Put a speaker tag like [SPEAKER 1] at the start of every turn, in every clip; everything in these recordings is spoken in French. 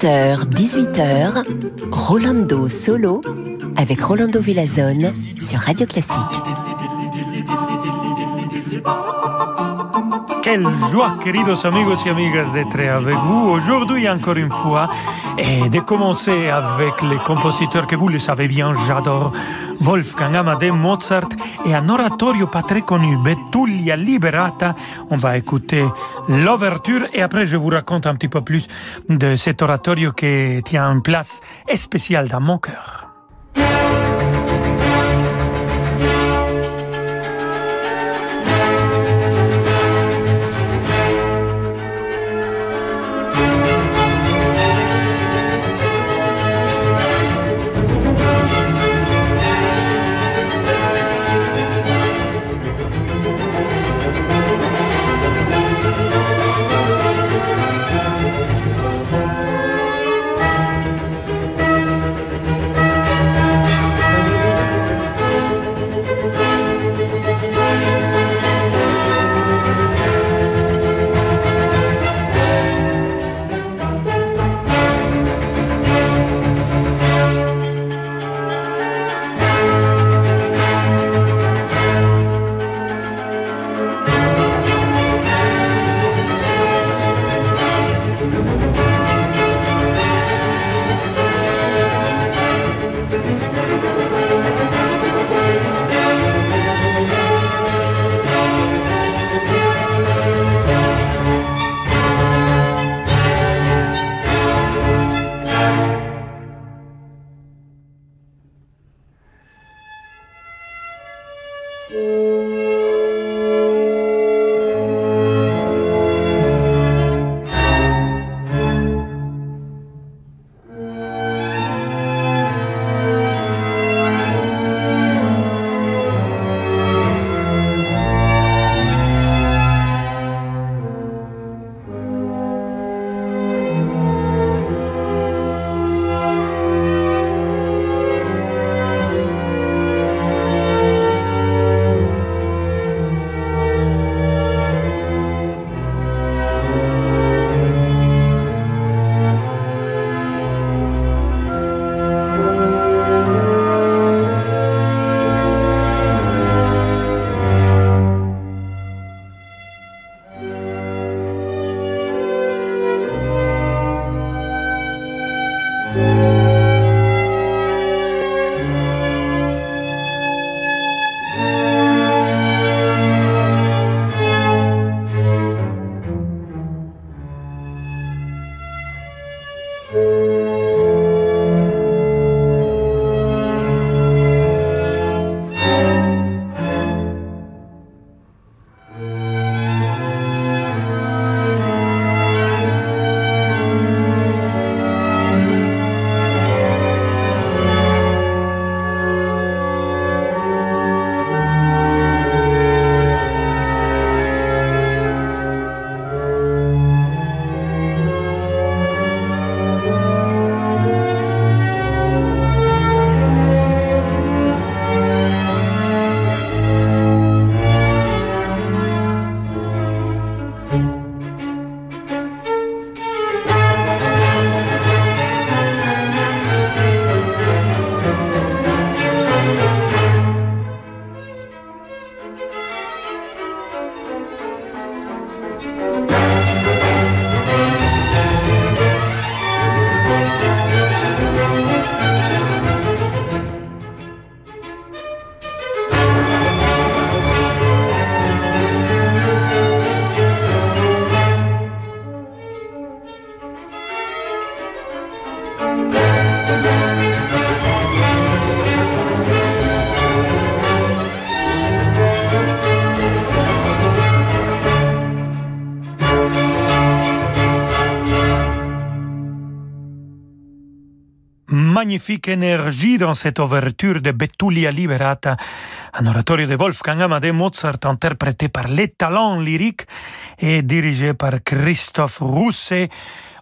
[SPEAKER 1] 17h, 18h, Rolando Solo avec Rolando Villazone sur Radio Classique.
[SPEAKER 2] Quelle joie, queridos amigos y amigas, d'être avec vous aujourd'hui encore une fois et de commencer avec les compositeurs que vous le savez bien, j'adore, Wolfgang Amadeus Mozart et un oratorio pas très connu, Betulia Liberata. On va écouter l'ouverture et après je vous raconte un petit peu plus de cet oratorio qui tient une place spéciale dans mon cœur. Magnifique énergie dans cette ouverture de Betulia Liberata
[SPEAKER 3] un oratorio de Wolfgang Amadeus Mozart interprété par les talents lyriques et dirigé par Christophe Rousset.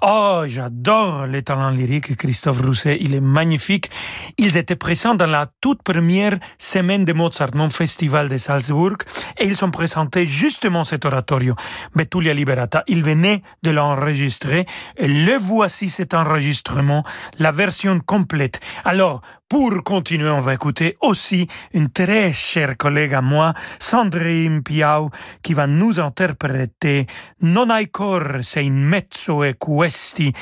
[SPEAKER 3] Oh, j'adore les talents lyriques. Christophe Rousset, il est magnifique. Ils étaient présents dans la toute première semaine de Mozart, mon festival de Salzbourg, et ils ont présenté justement cet oratorio, Betulia Liberata. Ils venaient de l'enregistrer, et le voici cet enregistrement, la version complète. Alors, pour continuer, on va écouter aussi une très chère collègue à moi, Sandrine Piau, qui va nous interpréter Non hai cor se in mezzo e questi,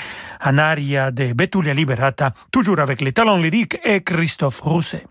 [SPEAKER 3] un aria de Betulia Liberata, toujours avec les talents lyriques et Christophe Rousset.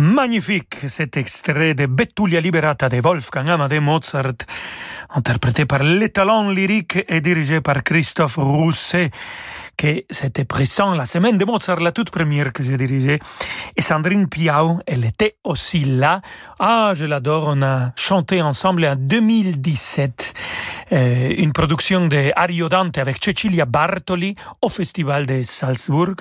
[SPEAKER 2] Magnifique cet extrait de Bettulia Liberata de Wolfgang Amadeus Mozart, interprété par les talents lyriques et dirigé par Christophe Rousset, que c'était présent la semaine de Mozart, la toute première que j'ai dirigée. Et Sandrine Piau, elle était aussi là. Ah, je l'adore, on a chanté ensemble en 2017 euh, une production de Ariodante avec Cecilia Bartoli au Festival de Salzbourg.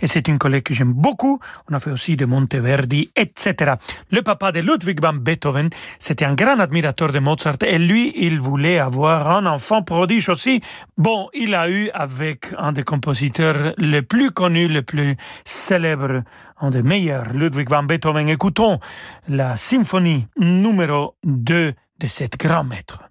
[SPEAKER 2] Et c'est une collègue que j'aime beaucoup. On a fait aussi de Monteverdi, etc. Le papa de Ludwig van Beethoven, c'était un grand admirateur de Mozart et lui, il voulait avoir un enfant prodige aussi. Bon, il a eu avec un des compositeurs les plus connus, le plus célèbre, un des meilleurs, Ludwig van Beethoven. Écoutons la symphonie numéro 2 de cet grand maître.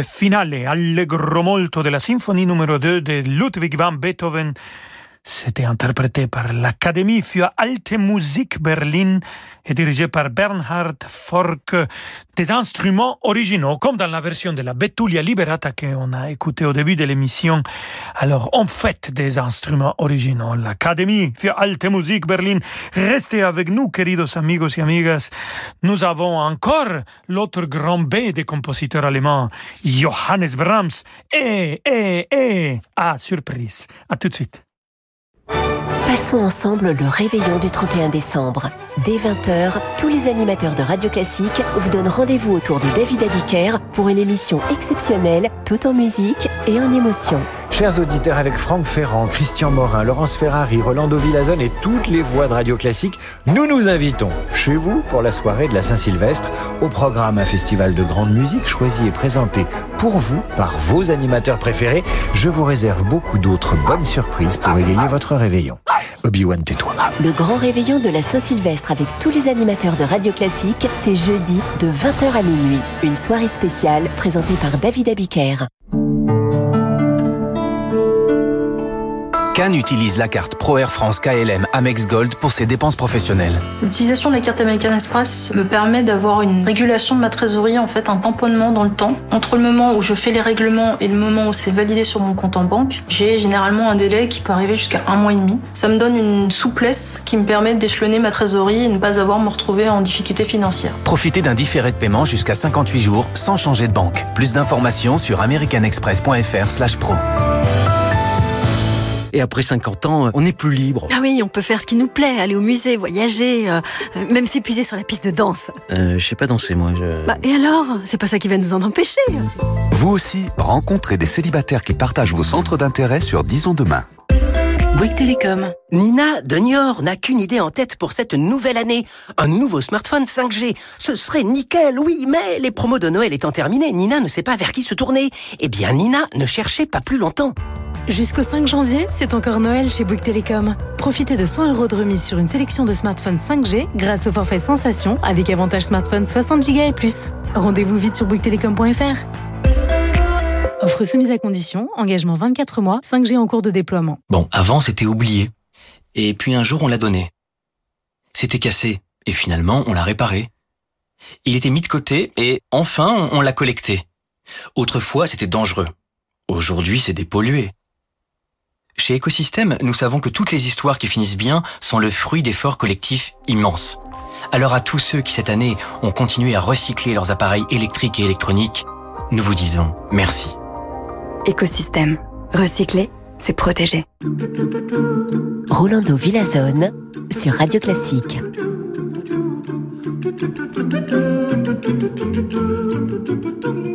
[SPEAKER 2] Le finale allegro molto della sinfonie numéro 2 de Ludwig van Beethoven c'était interprété par l'Académie für Alte Musik Berlin et dirigé par Bernhard Fork. Des instruments originaux, comme dans la version de la Betulia Liberata qu'on a écouté au début de l'émission. Alors, on fait des instruments originaux. L'Académie für Alte Musik Berlin. Restez avec nous, queridos amigos et amigas. Nous avons encore l'autre grand B des compositeurs allemands, Johannes Brahms. Et, et, et, ah, surprise. À tout de suite.
[SPEAKER 1] Passons ensemble le réveillon du 31 décembre. Dès 20h, tous les animateurs de Radio Classique vous donnent rendez-vous autour de David Abiker pour une émission exceptionnelle, tout en musique et en émotion.
[SPEAKER 4] Chers auditeurs, avec Franck Ferrand, Christian Morin, Laurence Ferrari, Rolando Villazone et toutes les voix de Radio Classique, nous nous invitons chez vous pour la soirée de la Saint-Sylvestre. Au programme, un festival de grande musique choisi et présenté pour vous par vos animateurs préférés. Je vous réserve beaucoup d'autres bonnes surprises pour égayer votre réveillon. Obi-Wan, tais-toi.
[SPEAKER 1] Le grand réveillon de la Saint-Sylvestre avec tous les animateurs de Radio Classique, c'est jeudi de 20h à minuit. Une soirée spéciale présentée par David Abiker.
[SPEAKER 5] Cannes utilise la carte Pro Air France KLM Amex Gold pour ses dépenses professionnelles.
[SPEAKER 6] L'utilisation de la carte American Express me permet d'avoir une régulation de ma trésorerie, en fait un tamponnement dans le temps. Entre le moment où je fais les règlements et le moment où c'est validé sur mon compte en banque, j'ai généralement un délai qui peut arriver jusqu'à un mois et demi. Ça me donne une souplesse qui me permet d'échelonner ma trésorerie et ne pas avoir à me retrouver en difficulté financière.
[SPEAKER 5] Profitez d'un différé de paiement jusqu'à 58 jours sans changer de banque. Plus d'informations sur americanexpress.fr/pro.
[SPEAKER 7] Et après 50 ans, on n'est plus libre.
[SPEAKER 3] Ah oui, on peut faire ce qui nous plaît, aller au musée, voyager, euh, même s'épuiser sur la piste de danse.
[SPEAKER 7] Euh, je sais pas danser, moi. Je...
[SPEAKER 3] Bah, et alors? C'est pas ça qui va nous en empêcher.
[SPEAKER 8] Vous aussi, rencontrez des célibataires qui partagent vos centres d'intérêt sur Disons Demain.
[SPEAKER 9] Bouygues Télécom. Nina de Niort n'a qu'une idée en tête pour cette nouvelle année. Un nouveau smartphone 5G. Ce serait nickel, oui, mais les promos de Noël étant terminées, Nina ne sait pas vers qui se tourner. Eh bien, Nina ne cherchait pas plus longtemps.
[SPEAKER 10] Jusqu'au 5 janvier, c'est encore Noël chez Bouygues Télécom. Profitez de 100 euros de remise sur une sélection de smartphones 5G grâce au forfait Sensation avec avantage smartphone 60 Go et plus. Rendez-vous vite sur bouyguestelecom.fr. Offre soumise à condition, engagement 24 mois, 5G en cours de déploiement.
[SPEAKER 11] Bon, avant c'était oublié. Et puis un jour on l'a donné. C'était cassé, et finalement on l'a réparé. Il était mis de côté, et enfin on l'a collecté. Autrefois c'était dangereux. Aujourd'hui c'est dépollué. Chez Écosystème, nous savons que toutes les histoires qui finissent bien sont le fruit d'efforts collectifs immenses. Alors à tous ceux qui cette année ont continué à recycler leurs appareils électriques et électroniques, nous vous disons merci.
[SPEAKER 12] Écosystème. Recycler, c'est protéger.
[SPEAKER 1] Rolando Villazone sur Radio Classique.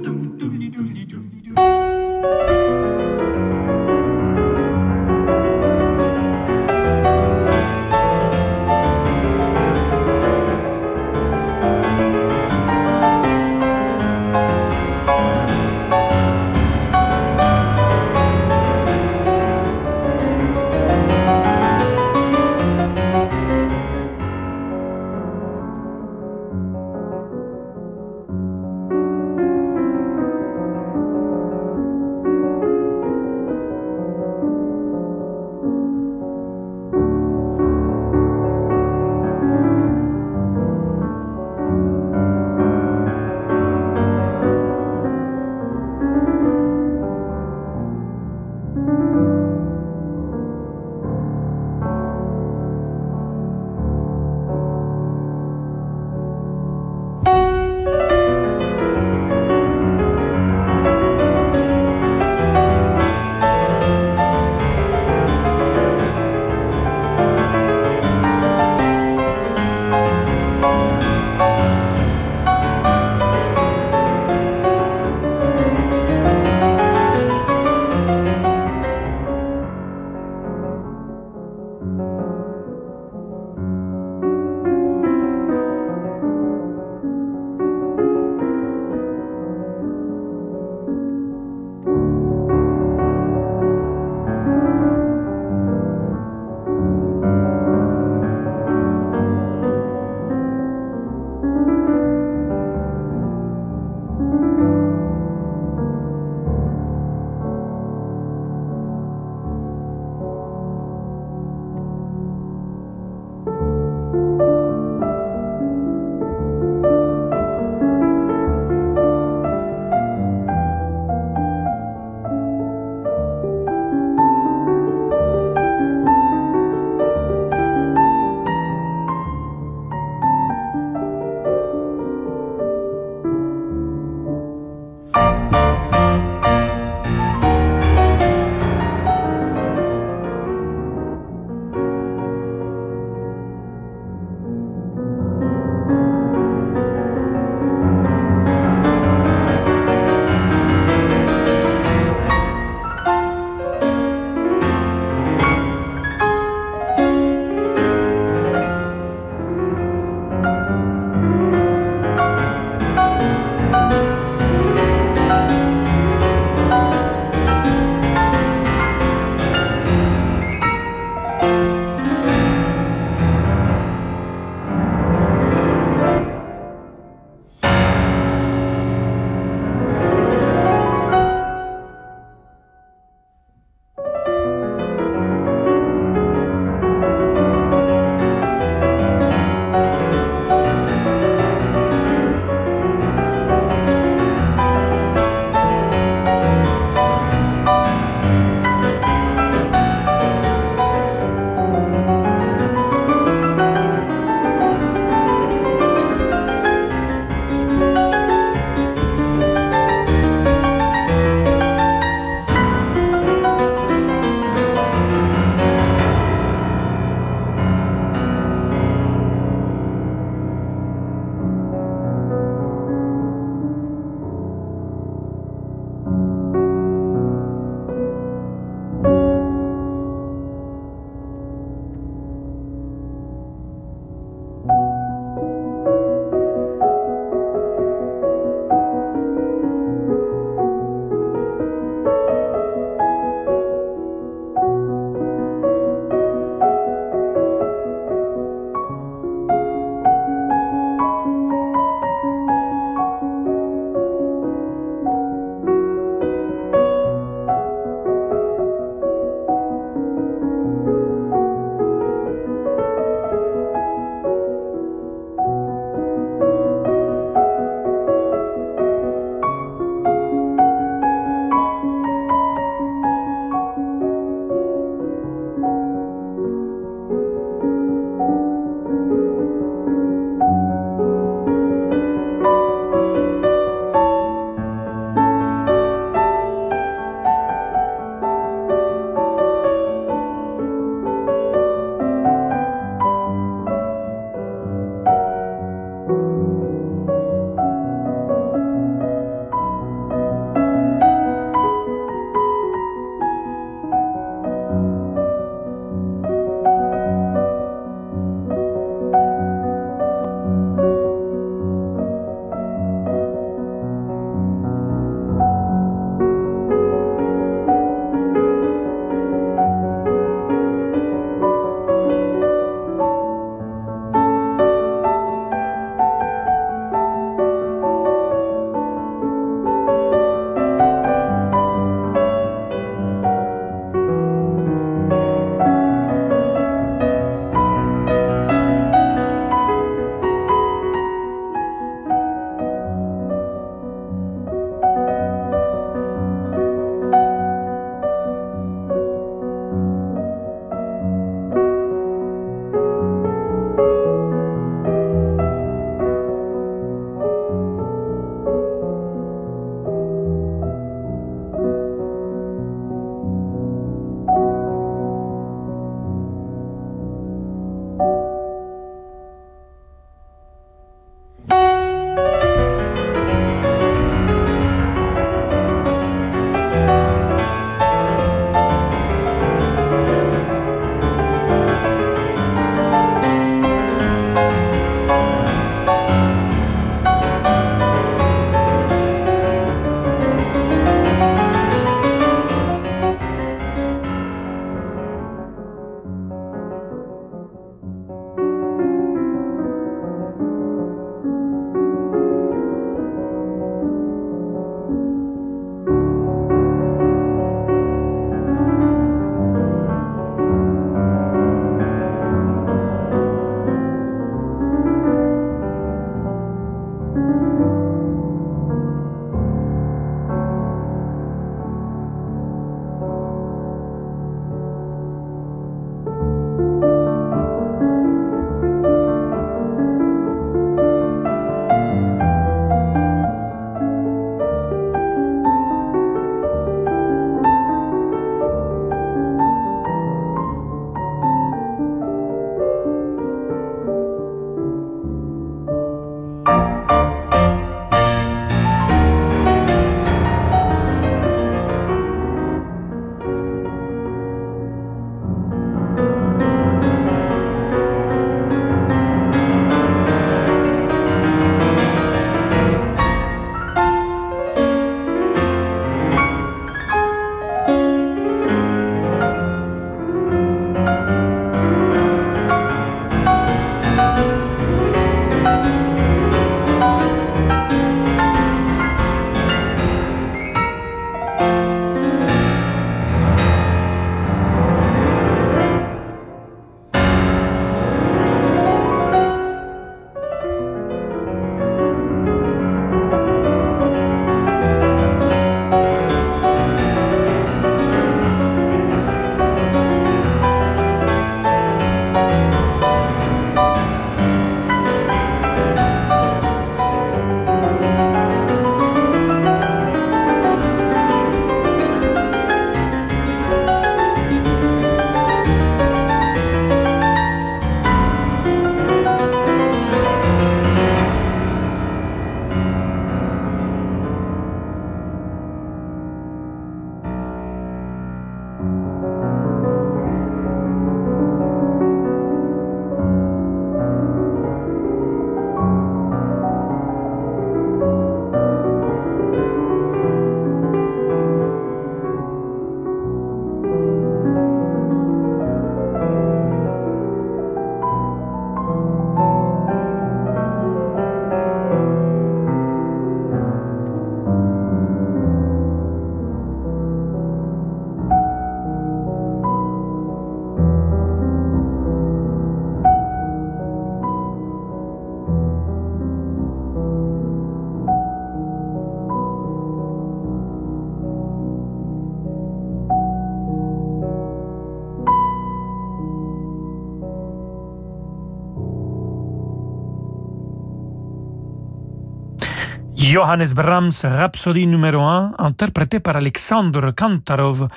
[SPEAKER 2] Johannes Brahms, Rhapsodie numéro 1, interprété par Alexandre Kantarov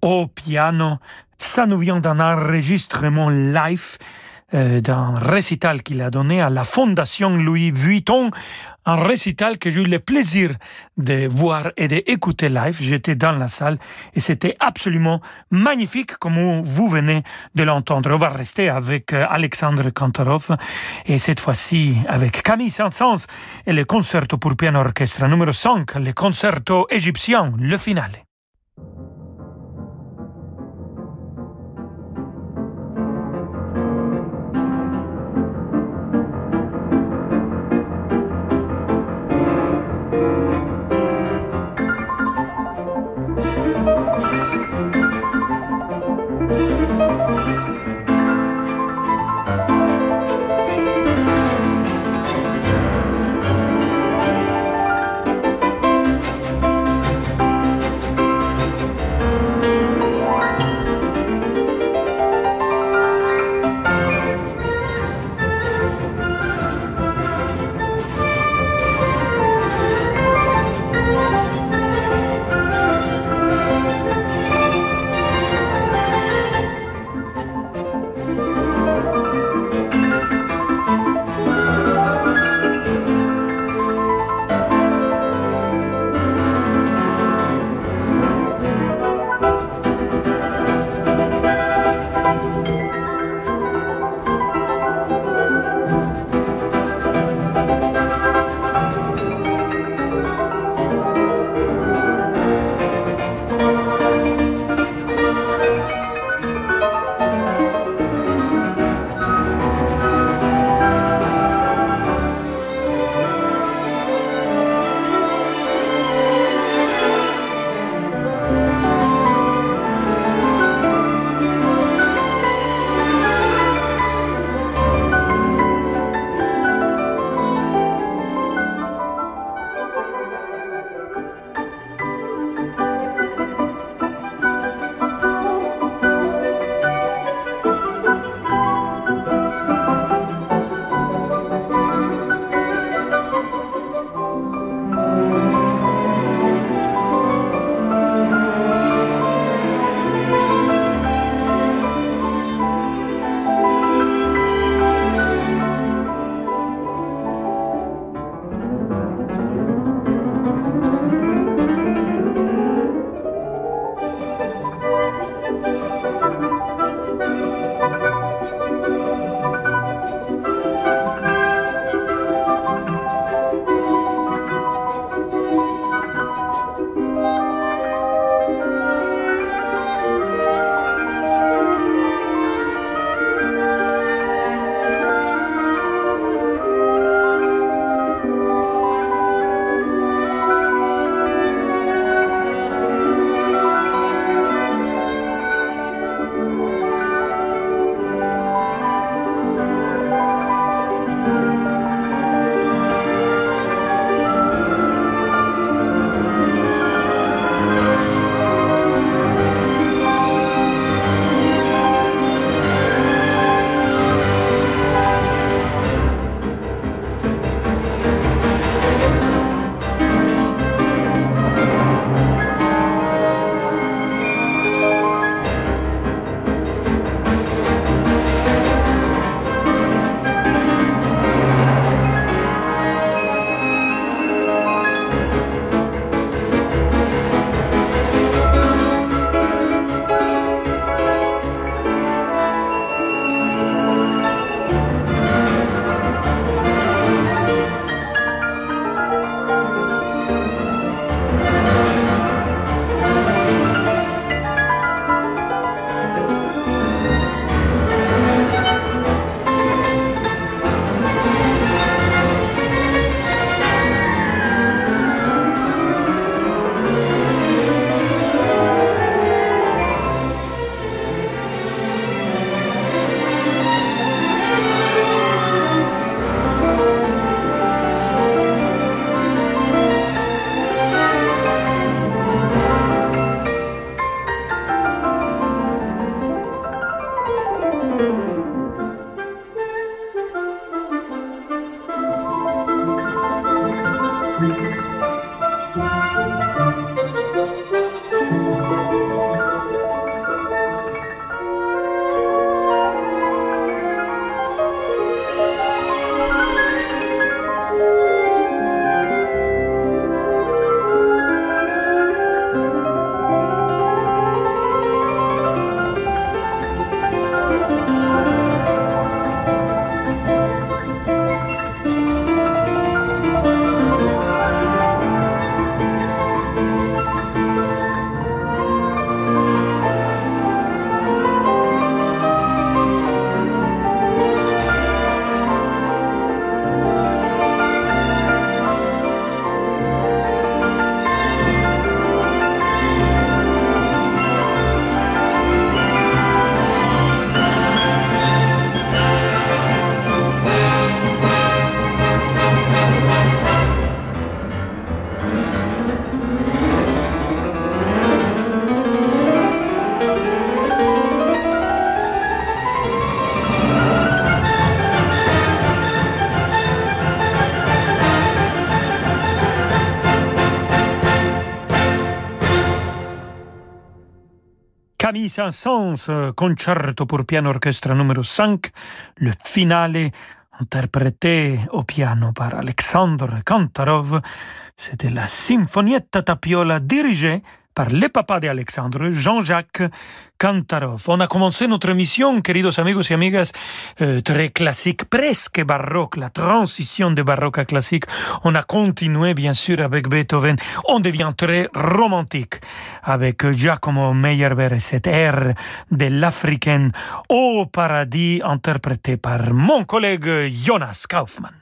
[SPEAKER 2] au piano. Ça nous vient d'un enregistrement live euh, d'un récital qu'il a donné à la Fondation Louis Vuitton, un récital que j'ai eu le plaisir de voir et d'écouter live. J'étais dans la salle et c'était absolument magnifique comme vous venez de l'entendre. On va rester avec euh, Alexandre Kantorov et cette fois-ci avec Camille Saint-Saëns et le concerto pour piano orchestre numéro 5, le concerto égyptien, le finale.
[SPEAKER 13] Camille Saint-Saëns, euh, concerto pour piano orchestre numéro 5, le finale interprété au piano par Alexandre Kantarov. C'était la Sinfonietta Tapiola dirigée par le papa d'Alexandre, Jean-Jacques Kantarov. On a commencé notre émission, queridos amigos y amigas, euh, très classique, presque baroque, la transition de baroque à classique. On a continué, bien sûr, avec Beethoven. On devient très romantique avec Giacomo Meyerbeer et cette ère de l'africaine au paradis interprété par mon collègue Jonas Kaufmann.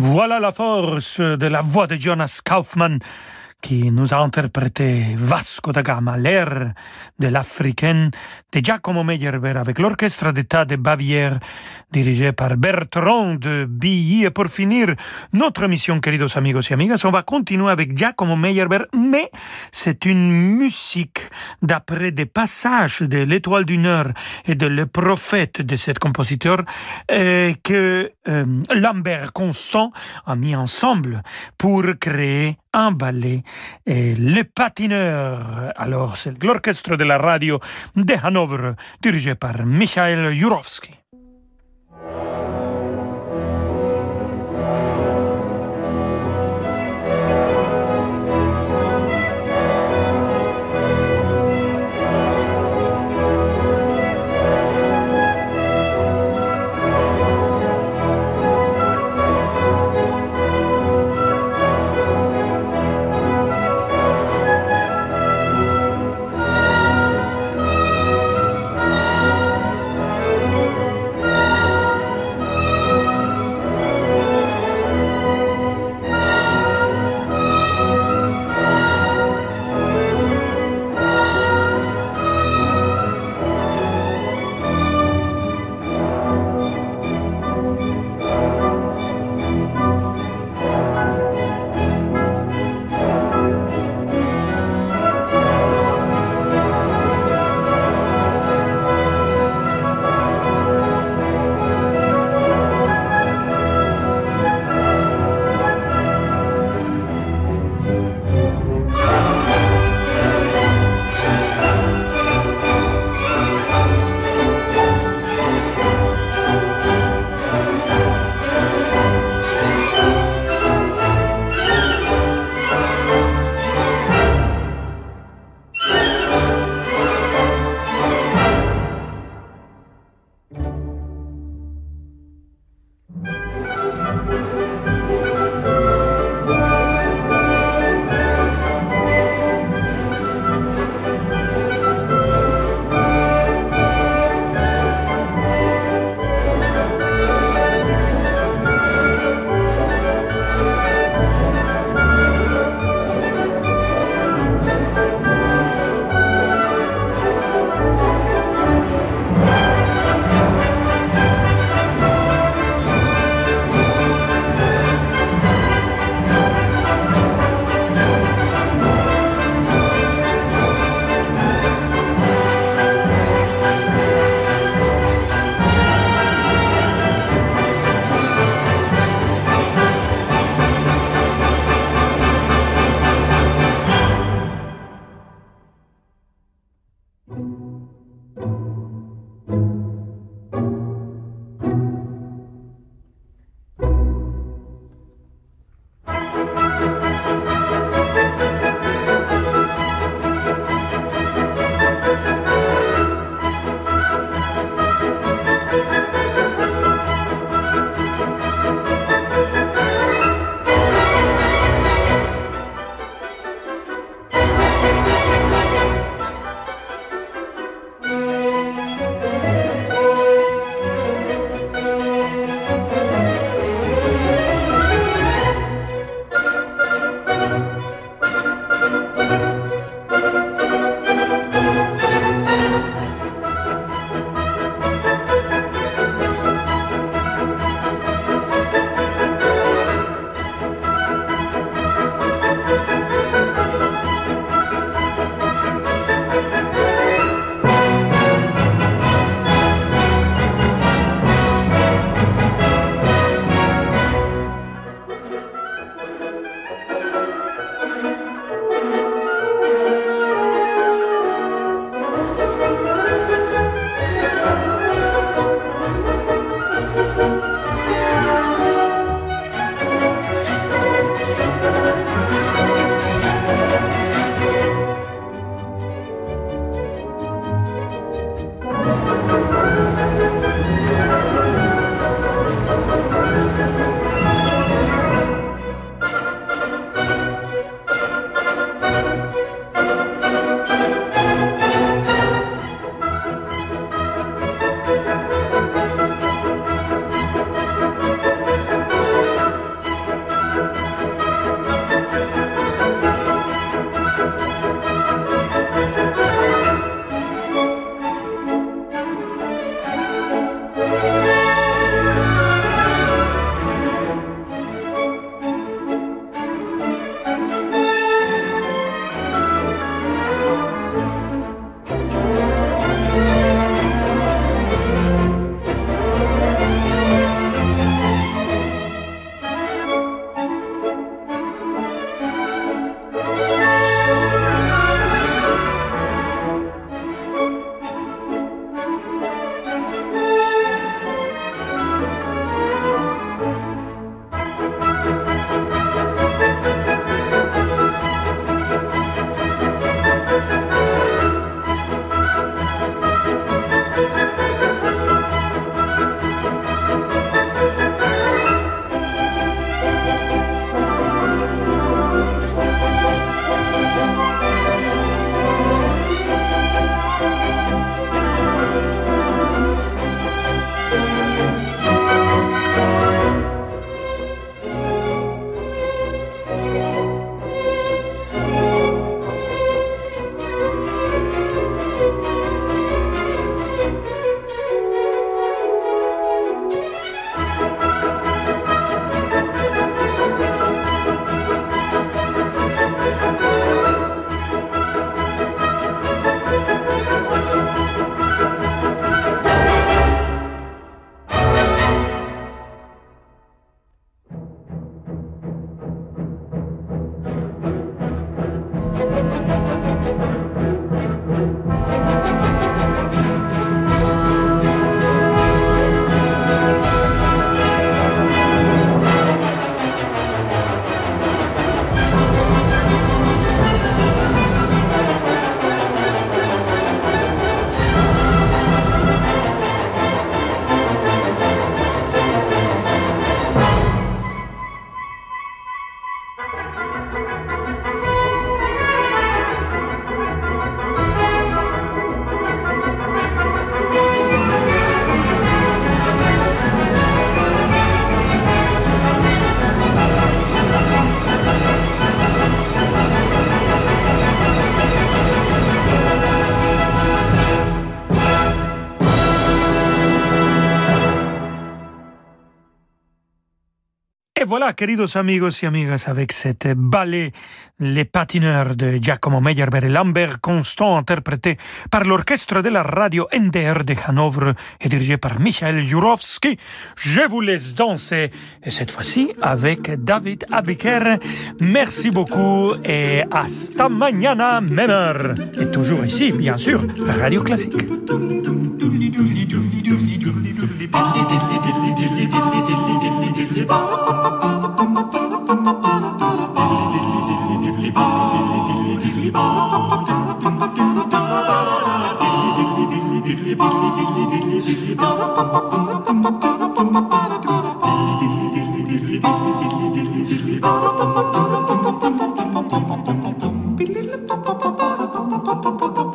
[SPEAKER 13] Voilà la force de la voix de Jonas Kaufmann qui nous a interprété Vasco da Gama, l'air de l'africaine de Giacomo Meyerbeer avec l'orchestre d'État de Bavière dirigé par Bertrand de Billy. Et pour finir notre émission, queridos amigos y amigas, on va continuer avec Giacomo Meyerbeer, mais c'est une musique d'après des passages de l'Étoile du Nord et de Le Prophète de cet compositeur euh, que euh, Lambert Constant a mis ensemble pour créer un ballet et Le Patineur. Alors, c'est l'orchestre de la radio de Hanovre, dirigé par Michael Jurovski.
[SPEAKER 2] Queridos amigos y amigas, avec cette ballet Les patineurs de Giacomo Meyerbeer et Lambert Constant, interprété par l'orchestre de la radio NDR de Hanovre et dirigé par Michael Jurovski. Je vous laisse danser, et cette fois-ci avec David Abiker. Merci beaucoup et hasta mañana, même heure. Et toujours ici, bien sûr, Radio Classique. Bum bum bum bum bum